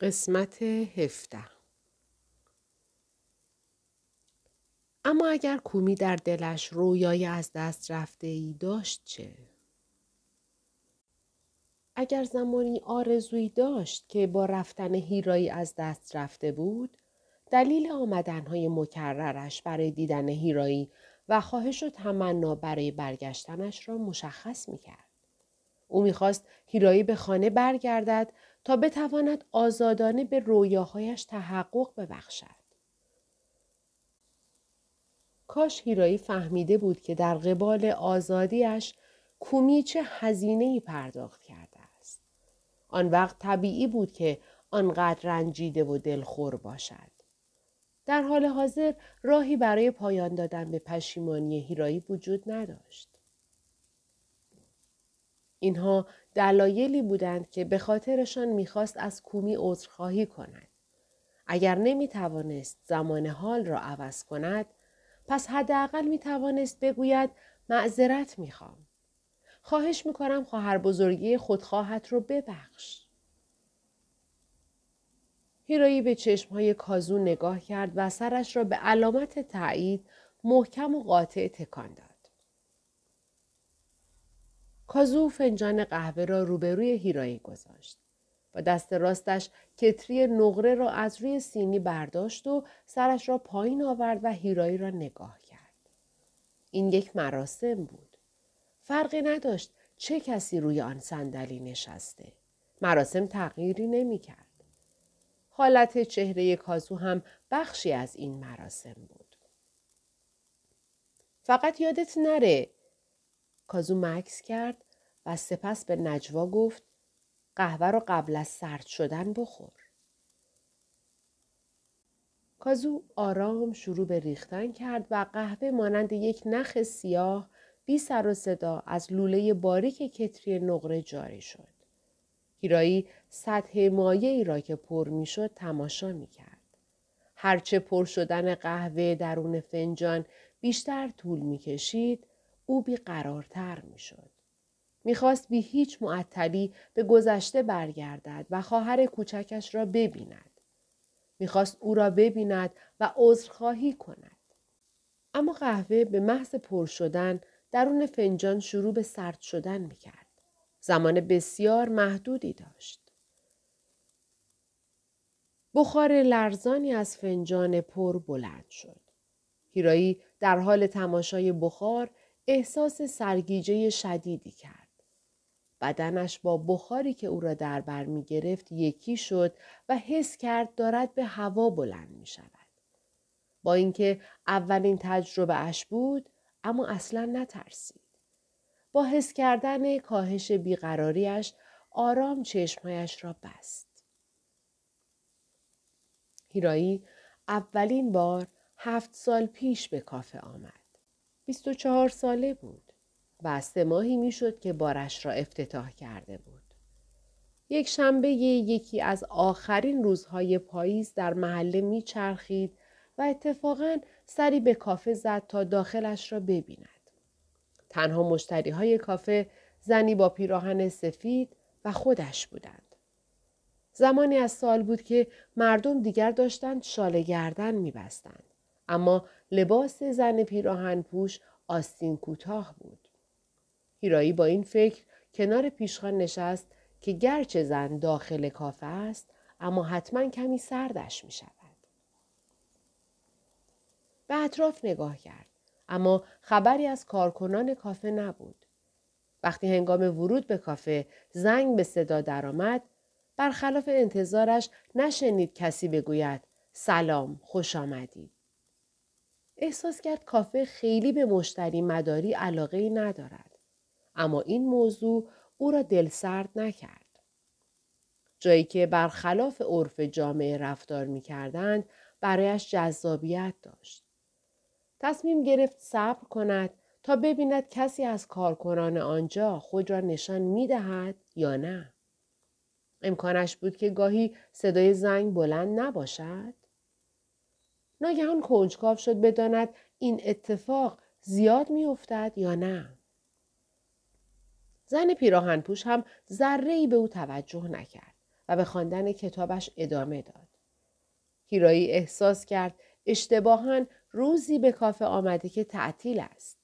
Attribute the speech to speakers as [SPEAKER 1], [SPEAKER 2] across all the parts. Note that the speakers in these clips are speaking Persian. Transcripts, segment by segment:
[SPEAKER 1] قسمت هفته اما اگر کومی در دلش رویای از دست رفته ای داشت چه؟ اگر زمانی آرزویی داشت که با رفتن هیرایی از دست رفته بود دلیل آمدنهای مکررش برای دیدن هیرایی و خواهش و تمنا برای برگشتنش را مشخص می کرد. او می‌خواست هیرایی به خانه برگردد تا بتواند آزادانه به رویاهایش تحقق ببخشد. کاش هیرایی فهمیده بود که در قبال آزادیش کومی چه پرداخت کرده است. آن وقت طبیعی بود که آنقدر رنجیده و دلخور باشد. در حال حاضر راهی برای پایان دادن به پشیمانی هیرایی وجود نداشت. اینها دلایلی بودند که به خاطرشان می‌خواست از کومی عذرخواهی کند. اگر نمی توانست زمان حال را عوض کند پس حداقل می توانست بگوید معذرت می‌خوام. خواهش می‌کنم خواهر بزرگی خودخواهت رو ببخش. هیرایی به چشمهای کازو نگاه کرد و سرش را به علامت تایید محکم و قاطع تکان داد. کازو فنجان قهوه را روبروی هیرایی گذاشت و دست راستش کتری نقره را از روی سینی برداشت و سرش را پایین آورد و هیرایی را نگاه کرد. این یک مراسم بود. فرقی نداشت چه کسی روی آن صندلی نشسته. مراسم تغییری نمی کرد. حالت چهره کازو هم بخشی از این مراسم بود. فقط یادت نره کازو مکس کرد و سپس به نجوا گفت قهوه را قبل از سرد شدن بخور. کازو آرام شروع به ریختن کرد و قهوه مانند یک نخ سیاه بی سر و صدا از لوله باریک کتری نقره جاری شد. هیرایی سطح مایه ای را که پر می شد تماشا می کرد. هرچه پر شدن قهوه درون فنجان بیشتر طول می کشید، او بیقرارتر می شد. می‌خواست بی هیچ معطلی به گذشته برگردد و خواهر کوچکش را ببیند. می‌خواست او را ببیند و عذرخواهی کند. اما قهوه به محض پر شدن درون فنجان شروع به سرد شدن می‌کرد. زمان بسیار محدودی داشت. بخار لرزانی از فنجان پر بلند شد. هیرایی در حال تماشای بخار احساس سرگیجه شدیدی کرد. بدنش با بخاری که او را در بر می گرفت یکی شد و حس کرد دارد به هوا بلند می شود. با اینکه اولین تجربه اش بود اما اصلا نترسید. با حس کردن کاهش بیقراریش آرام چشمهایش را بست. هیرایی اولین بار هفت سال پیش به کافه آمد. بیست و چهار ساله بود. و سه ماهی می‌شد که بارش را افتتاح کرده بود. یک شنبه یکی از آخرین روزهای پاییز در محله میچرخید و اتفاقا سری به کافه زد تا داخلش را ببیند. تنها مشتری های کافه زنی با پیراهن سفید و خودش بودند. زمانی از سال بود که مردم دیگر داشتند شال گردن میبستند. اما لباس زن پیراهن پوش آستین کوتاه بود. هیرایی با این فکر کنار پیشخان نشست که گرچه زن داخل کافه است اما حتما کمی سردش می شود. به اطراف نگاه کرد اما خبری از کارکنان کافه نبود. وقتی هنگام ورود به کافه زنگ به صدا درآمد برخلاف انتظارش نشنید کسی بگوید سلام خوش آمدید. احساس کرد کافه خیلی به مشتری مداری علاقه ای ندارد. اما این موضوع او را دلسرد نکرد. جایی که برخلاف عرف جامعه رفتار می کردند برایش جذابیت داشت. تصمیم گرفت صبر کند تا ببیند کسی از کارکنان آنجا خود را نشان می دهد یا نه. امکانش بود که گاهی صدای زنگ بلند نباشد. ناگهان کنجکاو شد بداند این اتفاق زیاد می افتد یا نه. زن پیراهن پوش هم ذره ای به او توجه نکرد و به خواندن کتابش ادامه داد. هیرایی احساس کرد اشتباها روزی به کافه آمده که تعطیل است.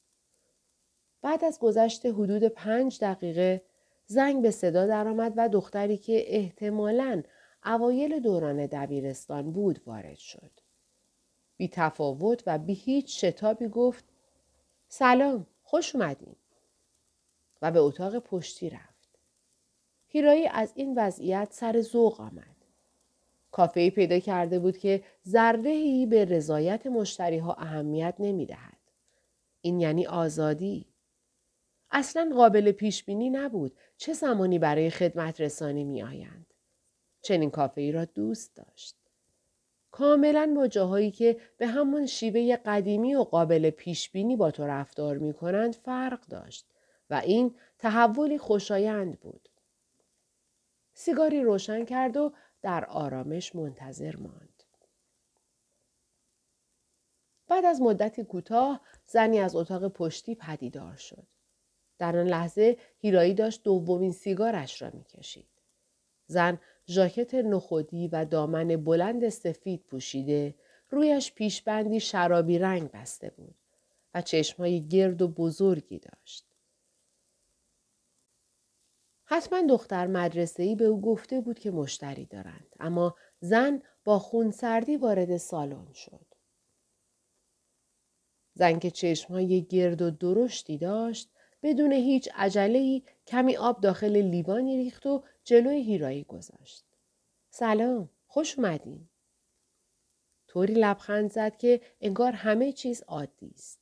[SPEAKER 1] بعد از گذشت حدود پنج دقیقه زنگ به صدا درآمد و دختری که احتمالاً اوایل دوران دبیرستان بود وارد شد. بی تفاوت و بی هیچ شتابی گفت سلام خوش اومدین و به اتاق پشتی رفت. هیرایی از این وضعیت سر ذوق آمد. کافه پیدا کرده بود که ذره به رضایت مشتری ها اهمیت نمی دهد. این یعنی آزادی. اصلا قابل پیش بینی نبود چه زمانی برای خدمت رسانی می آیند. چنین کافه ای را دوست داشت. کاملا با جاهایی که به همان شیوه قدیمی و قابل پیش بینی با تو رفتار می کنند فرق داشت و این تحولی خوشایند بود. سیگاری روشن کرد و در آرامش منتظر ماند. بعد از مدتی کوتاه زنی از اتاق پشتی پدیدار شد. در آن لحظه هیرایی داشت دومین سیگارش را می‌کشید. زن ژاکت نخودی و دامن بلند سفید پوشیده رویش پیشبندی شرابی رنگ بسته بود و چشمهای گرد و بزرگی داشت. حتما دختر مدرسه ای به او گفته بود که مشتری دارند اما زن با خون سردی وارد سالن شد. زن که چشمهای گرد و درشتی داشت بدون هیچ عجله کمی آب داخل لیوانی ریخت و جلوی هیرایی گذاشت. سلام، خوش اومدین. طوری لبخند زد که انگار همه چیز عادی است.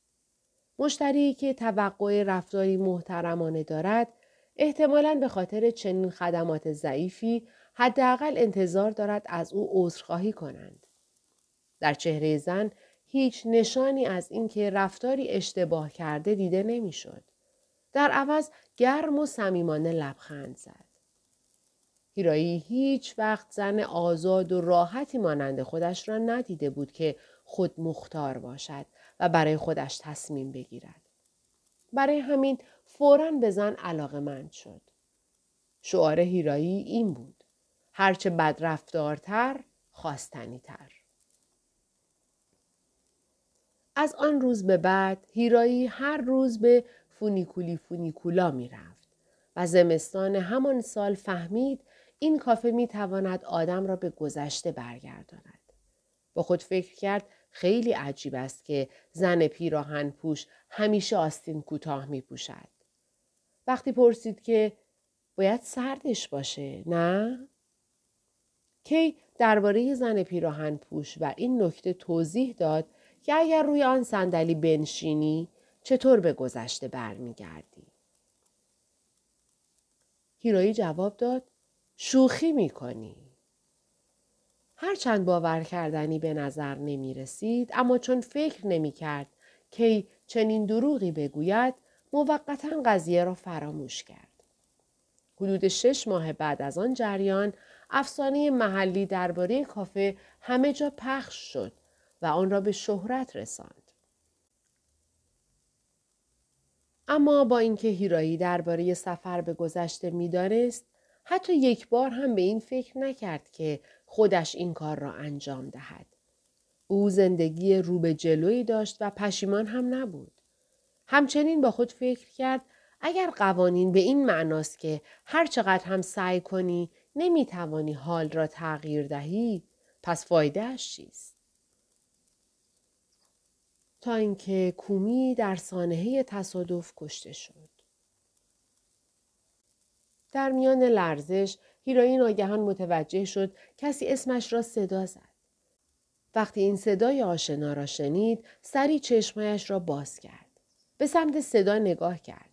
[SPEAKER 1] مشتری که توقع رفتاری محترمانه دارد احتمالا به خاطر چنین خدمات ضعیفی حداقل انتظار دارد از او عذرخواهی کنند. در چهره زن هیچ نشانی از اینکه رفتاری اشتباه کرده دیده نمی‌شد. در عوض گرم و صمیمانه لبخند زد. هیرایی هیچ وقت زن آزاد و راحتی مانند خودش را ندیده بود که خود مختار باشد و برای خودش تصمیم بگیرد. برای همین فورا به زن علاقه مند شد. شعار هیرایی این بود. هرچه بدرفتارتر خواستنی تر. از آن روز به بعد هیرایی هر روز به فونیکولی فونیکولا می رفت و زمستان همان سال فهمید این کافه می تواند آدم را به گذشته برگرداند. با خود فکر کرد خیلی عجیب است که زن پیراهن پوش همیشه آستین کوتاه می پوشد. وقتی پرسید که باید سردش باشه نه؟ کی درباره زن پیراهن پوش و این نکته توضیح داد که اگر روی آن صندلی بنشینی چطور به گذشته برمیگردی؟ هیرویی جواب داد شوخی می‌کنی. هرچند باور کردنی به نظر نمی رسید اما چون فکر نمی کرد که چنین دروغی بگوید موقتا قضیه را فراموش کرد. حدود شش ماه بعد از آن جریان افسانه محلی درباره کافه همه جا پخش شد و آن را به شهرت رساند. اما با اینکه هیرایی درباره سفر به گذشته می‌دانست حتی یک بار هم به این فکر نکرد که خودش این کار را انجام دهد. او زندگی رو به جلویی داشت و پشیمان هم نبود. همچنین با خود فکر کرد اگر قوانین به این معناست که هر چقدر هم سعی کنی نمی توانی حال را تغییر دهی پس فایدهش چیست؟ تا اینکه کومی در سانحه تصادف کشته شد. در میان لرزش هیروین ناگهان متوجه شد کسی اسمش را صدا زد. وقتی این صدای آشنا را شنید سریع چشمایش را باز کرد. به سمت صدا نگاه کرد.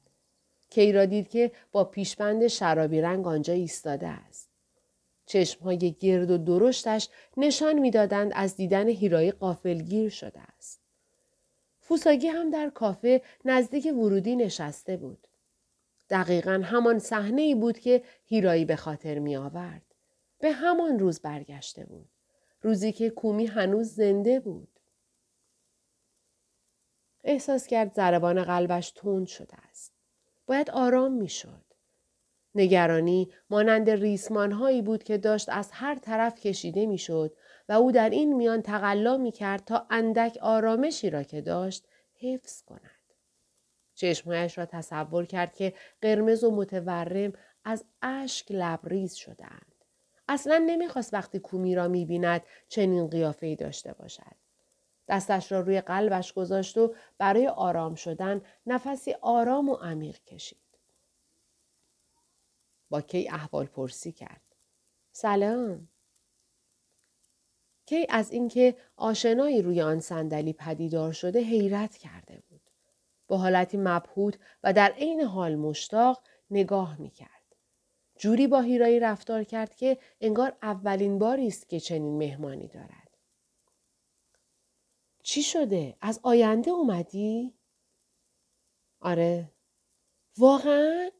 [SPEAKER 1] کی را دید که با پیشبند شرابی رنگ آنجا ایستاده است. چشمهای گرد و درشتش نشان می‌دادند از دیدن هیرایی قافلگیر شده است. فوساگی هم در کافه نزدیک ورودی نشسته بود. دقیقا همان صحنه ای بود که هیرایی به خاطر می آورد. به همان روز برگشته بود. روزی که کومی هنوز زنده بود. احساس کرد ضربان قلبش تند شده است. باید آرام می شد. نگرانی مانند ریسمان هایی بود که داشت از هر طرف کشیده می‌شد و او در این میان تقلا می کرد تا اندک آرامشی را که داشت حفظ کند. چشمهایش را تصور کرد که قرمز و متورم از اشک لبریز شدند. اصلا نمی‌خواست وقتی کومی را می‌بیند چنین قیافهای داشته باشد. دستش را روی قلبش گذاشت و برای آرام شدن نفسی آرام و عمیق کشید. با کی احوال پرسی کرد. سلام. کی از اینکه آشنایی روی آن صندلی پدیدار شده حیرت کرده بود. با حالتی مبهوت و در عین حال مشتاق نگاه می کرد. جوری با هیرایی رفتار کرد که انگار اولین باری است که چنین مهمانی دارد. چی شده؟ از آینده اومدی؟ آره. واقعا؟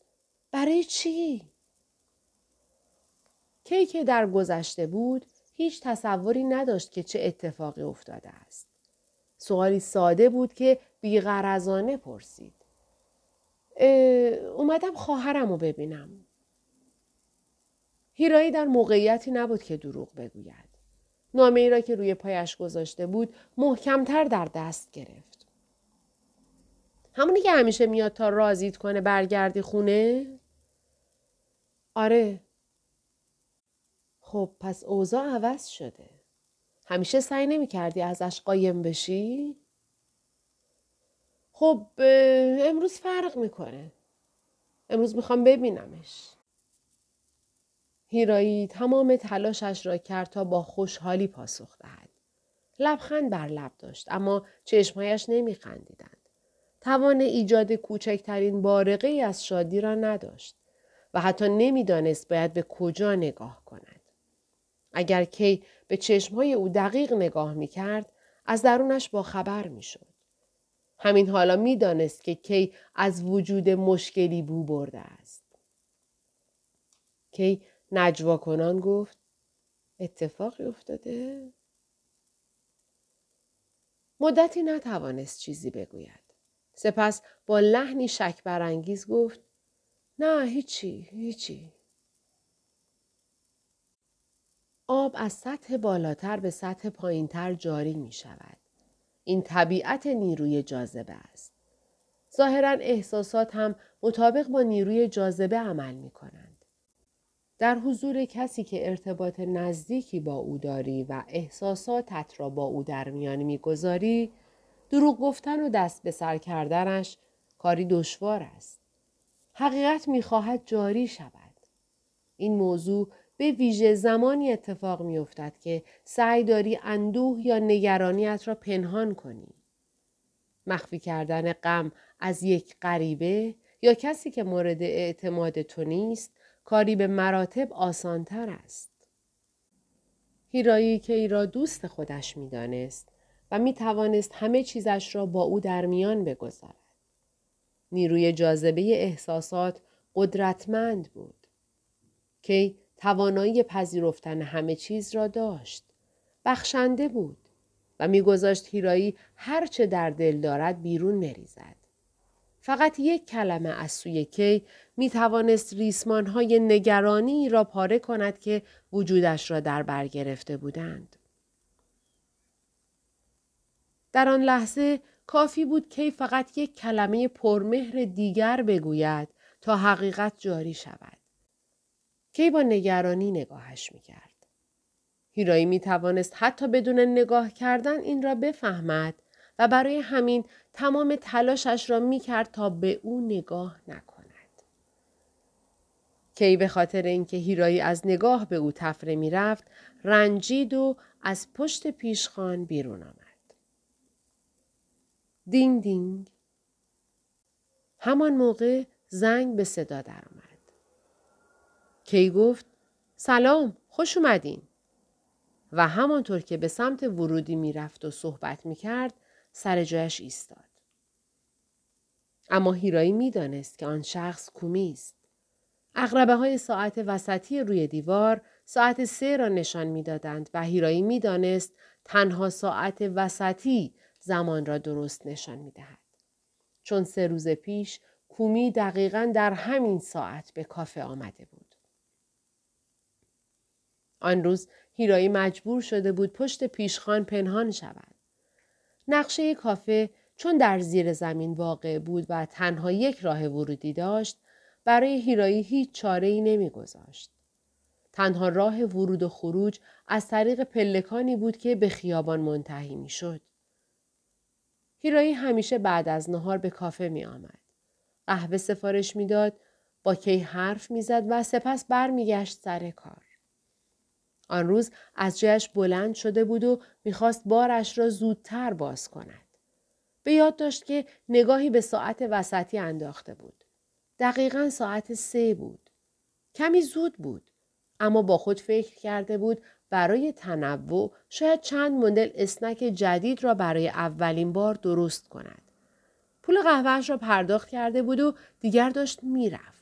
[SPEAKER 1] برای چی؟ کی که در گذشته بود هیچ تصوری نداشت که چه اتفاقی افتاده است. سوالی ساده بود که بیغرزانه پرسید. اومدم خواهرم رو ببینم. هیرایی در موقعیتی نبود که دروغ بگوید. نامه ای را که روی پایش گذاشته بود محکمتر در دست گرفت. همونی که همیشه میاد تا رازید کنه برگردی خونه؟ آره. خب پس اوضاع عوض شده. همیشه سعی نمی کردی ازش قایم بشی؟ خب امروز فرق می‌کنه. امروز می‌خوام ببینمش. هیرایی تمام تلاشش را کرد تا با خوشحالی پاسخ دهد. لبخند بر لب داشت اما چشمهایش نمیخندیدند. توان ایجاد کوچکترین بارقه از شادی را نداشت و حتی نمی‌دانست باید به کجا نگاه کند. اگر کی به چشمهای او دقیق نگاه می کرد، از درونش با خبر می شد. همین حالا می دانست که کی از وجود مشکلی بو برده است. کی نجوا کنان گفت اتفاقی افتاده؟ مدتی نتوانست چیزی بگوید. سپس با لحنی شک برانگیز گفت نه هیچی هیچی. آب از سطح بالاتر به سطح پایینتر جاری می شود. این طبیعت نیروی جاذبه است. ظاهرا احساسات هم مطابق با نیروی جاذبه عمل می کنند. در حضور کسی که ارتباط نزدیکی با او داری و احساساتت را با او در میان می‌گذاری دروغ گفتن و دست به سر کردنش کاری دشوار است. حقیقت می‌خواهد جاری شود. این موضوع به ویژه زمانی اتفاق می افتد که سعی داری اندوه یا نگرانیت را پنهان کنی. مخفی کردن غم از یک غریبه یا کسی که مورد اعتماد تو نیست کاری به مراتب آسانتر است. هیرایی که ای را دوست خودش می دانست و می توانست همه چیزش را با او در میان بگذارد. نیروی جاذبه احساسات قدرتمند بود. کی توانایی پذیرفتن همه چیز را داشت. بخشنده بود و میگذاشت هیرایی هرچه در دل دارد بیرون مریزد. فقط یک کلمه از سوی کی می توانست ریسمان های نگرانی را پاره کند که وجودش را در بر گرفته بودند. در آن لحظه کافی بود کی فقط یک کلمه پرمهر دیگر بگوید تا حقیقت جاری شود. کی با نگرانی نگاهش می‌کرد. هیرایی می توانست حتی بدون نگاه کردن این را بفهمد و برای همین تمام تلاشش را می کرد تا به او نگاه نکند. کی به خاطر اینکه هیرایی از نگاه به او تفره می رفت رنجید و از پشت پیشخان بیرون آمد. دینگ دینگ. همان موقع زنگ به صدا درآمد. کی گفت سلام خوش اومدین و همانطور که به سمت ورودی می‌رفت و صحبت می‌کرد سر جایش ایستاد. اما هیرایی می‌دانست که آن شخص کومی است. اغربه های ساعت وسطی روی دیوار ساعت سه را نشان می‌دادند و هیرایی می‌دانست تنها ساعت وسطی زمان را درست نشان می‌دهد. چون سه روز پیش کومی دقیقا در همین ساعت به کافه آمده بود. آن روز هیرایی مجبور شده بود پشت پیشخان پنهان شود. نقشه کافه چون در زیر زمین واقع بود و تنها یک راه ورودی داشت برای هیرایی هیچ چاره ای نمی گذاشت. تنها راه ورود و خروج از طریق پلکانی بود که به خیابان منتهی می شد. هیرایی همیشه بعد از نهار به کافه می آمد. قهوه سفارش می‌داد، با کی حرف می‌زد و سپس برمیگشت سر کار. آن روز از جایش بلند شده بود و می‌خواست بارش را زودتر باز کند. به یاد داشت که نگاهی به ساعت وسطی انداخته بود. دقیقا ساعت سه بود. کمی زود بود. اما با خود فکر کرده بود برای تنوع شاید چند مدل اسنک جدید را برای اولین بار درست کند. پول قهوهش را پرداخت کرده بود و دیگر داشت می‌رفت.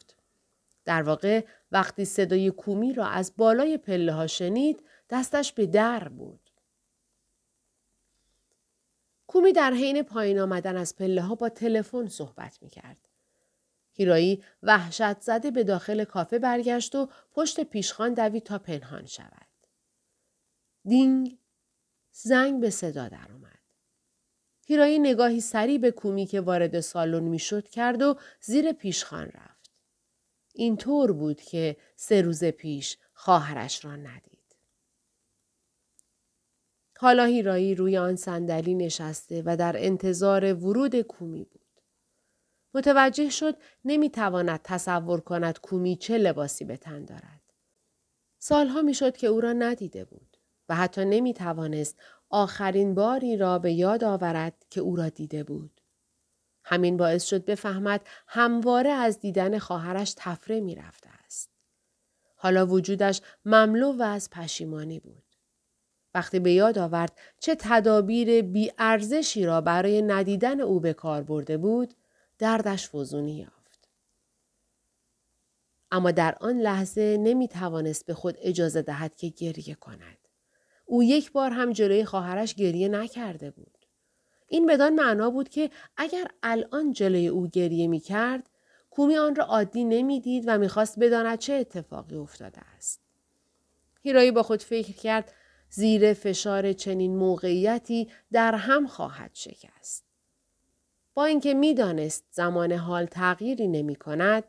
[SPEAKER 1] در واقع وقتی صدای کومی را از بالای پله ها شنید دستش به در بود. کومی در حین پایین آمدن از پله ها با تلفن صحبت می کرد. هیرایی وحشت زده به داخل کافه برگشت و پشت پیشخان دوید تا پنهان شود. دینگ زنگ به صدا درآمد. هیرایی نگاهی سری به کومی که وارد سالن می‌شد کرد و زیر پیشخان رفت. این طور بود که سه روز پیش خواهرش را ندید. حالا هیرایی روی آن صندلی نشسته و در انتظار ورود کومی بود. متوجه شد نمی‌تواند تصور کند کومی چه لباسی به تن دارد. سالها می‌شد که او را ندیده بود و حتی نمی توانست آخرین باری را به یاد آورد که او را دیده بود. همین باعث شد بفهمد همواره از دیدن خواهرش تفره می رفته است. حالا وجودش مملو و از پشیمانی بود. وقتی به یاد آورد چه تدابیر بیارزشی را برای ندیدن او به کار برده بود، دردش فزونی یافت. اما در آن لحظه نمی توانست به خود اجازه دهد که گریه کند. او یک بار هم جلوی خواهرش گریه نکرده بود. این بدان معنا بود که اگر الان جلوی او گریه می کرد، کومی آن را عادی نمی‌دید و می‌خواست بداند چه اتفاقی افتاده است. هیرایی با خود فکر کرد زیر فشار چنین موقعیتی در هم خواهد شکست. با اینکه می‌دانست زمان حال تغییری نمی کند،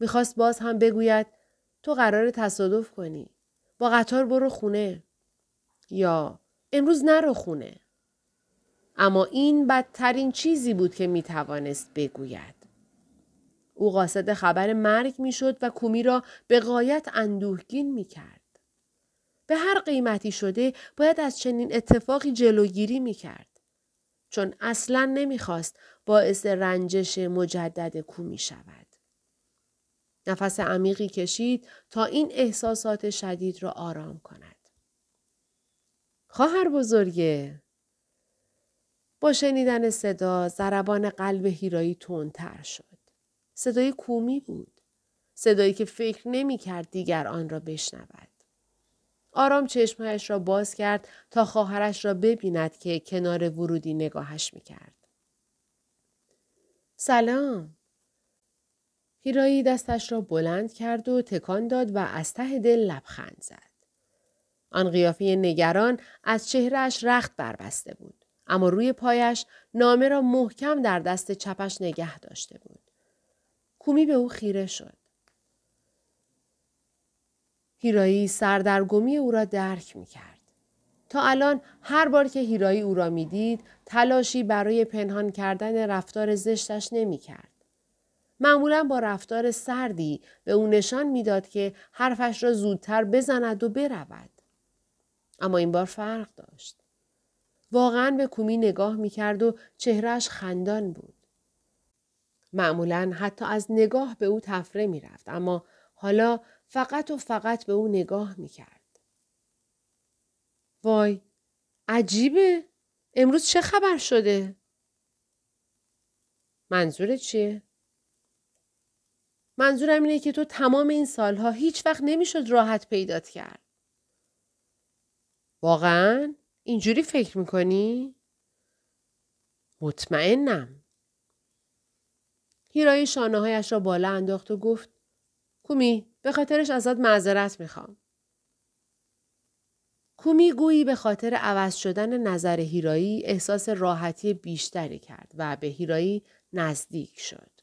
[SPEAKER 1] می‌خواست باز هم بگوید تو قرار تصادف کنی. با قطار برو خونه. یا امروز نرو خونه. اما این بدترین چیزی بود که می توانست بگوید. او قاصد خبر مرگ می شد و کومی را به قایت اندوهگین می کرد. به هر قیمتی شده باید از چنین اتفاقی جلوگیری می کرد. چون اصلا نمی‌خواست باعث رنجش مجدد کومی شود. نفس عمیقی کشید تا این احساسات شدید را آرام کند. خواهر بزرگه با شنیدن صدا ضربان قلب هیرایی تندتر شد. صدای کومی بود. صدایی که فکر نمی کرد دیگر آن را بشنود. آرام چشمهایش را باز کرد تا خواهرش را ببیند که کنار ورودی نگاهش می کرد. سلام. هیرایی دستش را بلند کرد و تکان داد و از ته دل لبخند زد. آن قیافه نگران از چهرهش رخت بربسته بود. اما روی پایش نامه را محکم در دست چپش نگه داشته بود. کومی به او خیره شد. هیرایی سردرگمی او را درک می کرد. تا الان هر بار که هیرایی او را می‌دید تلاشی برای پنهان کردن رفتار زشتش نمی کرد. معمولا با رفتار سردی به او نشان می‌داد که حرفش را زودتر بزند و برود. اما این بار فرق داشت. واقعا به کومی نگاه می کرد و چهرش خندان بود. معمولا حتی از نگاه به او تفره می رفت اما حالا فقط و فقط به او نگاه می کرد. وای عجیبه امروز چه خبر شده؟ منظور چیه؟ منظورم اینه که تو تمام این سالها هیچ وقت نمی‌شد راحت پیدات کرد. واقعا؟ اینجوری فکر می‌کنی؟ مطمئنم. هیرایی شانههایش را بالا انداخت و گفت کومی به خاطرش ازت معذرت می‌خوام. کومی گویی به خاطر عوض شدن نظر هیرایی احساس راحتی بیشتری کرد و به هیرایی نزدیک شد.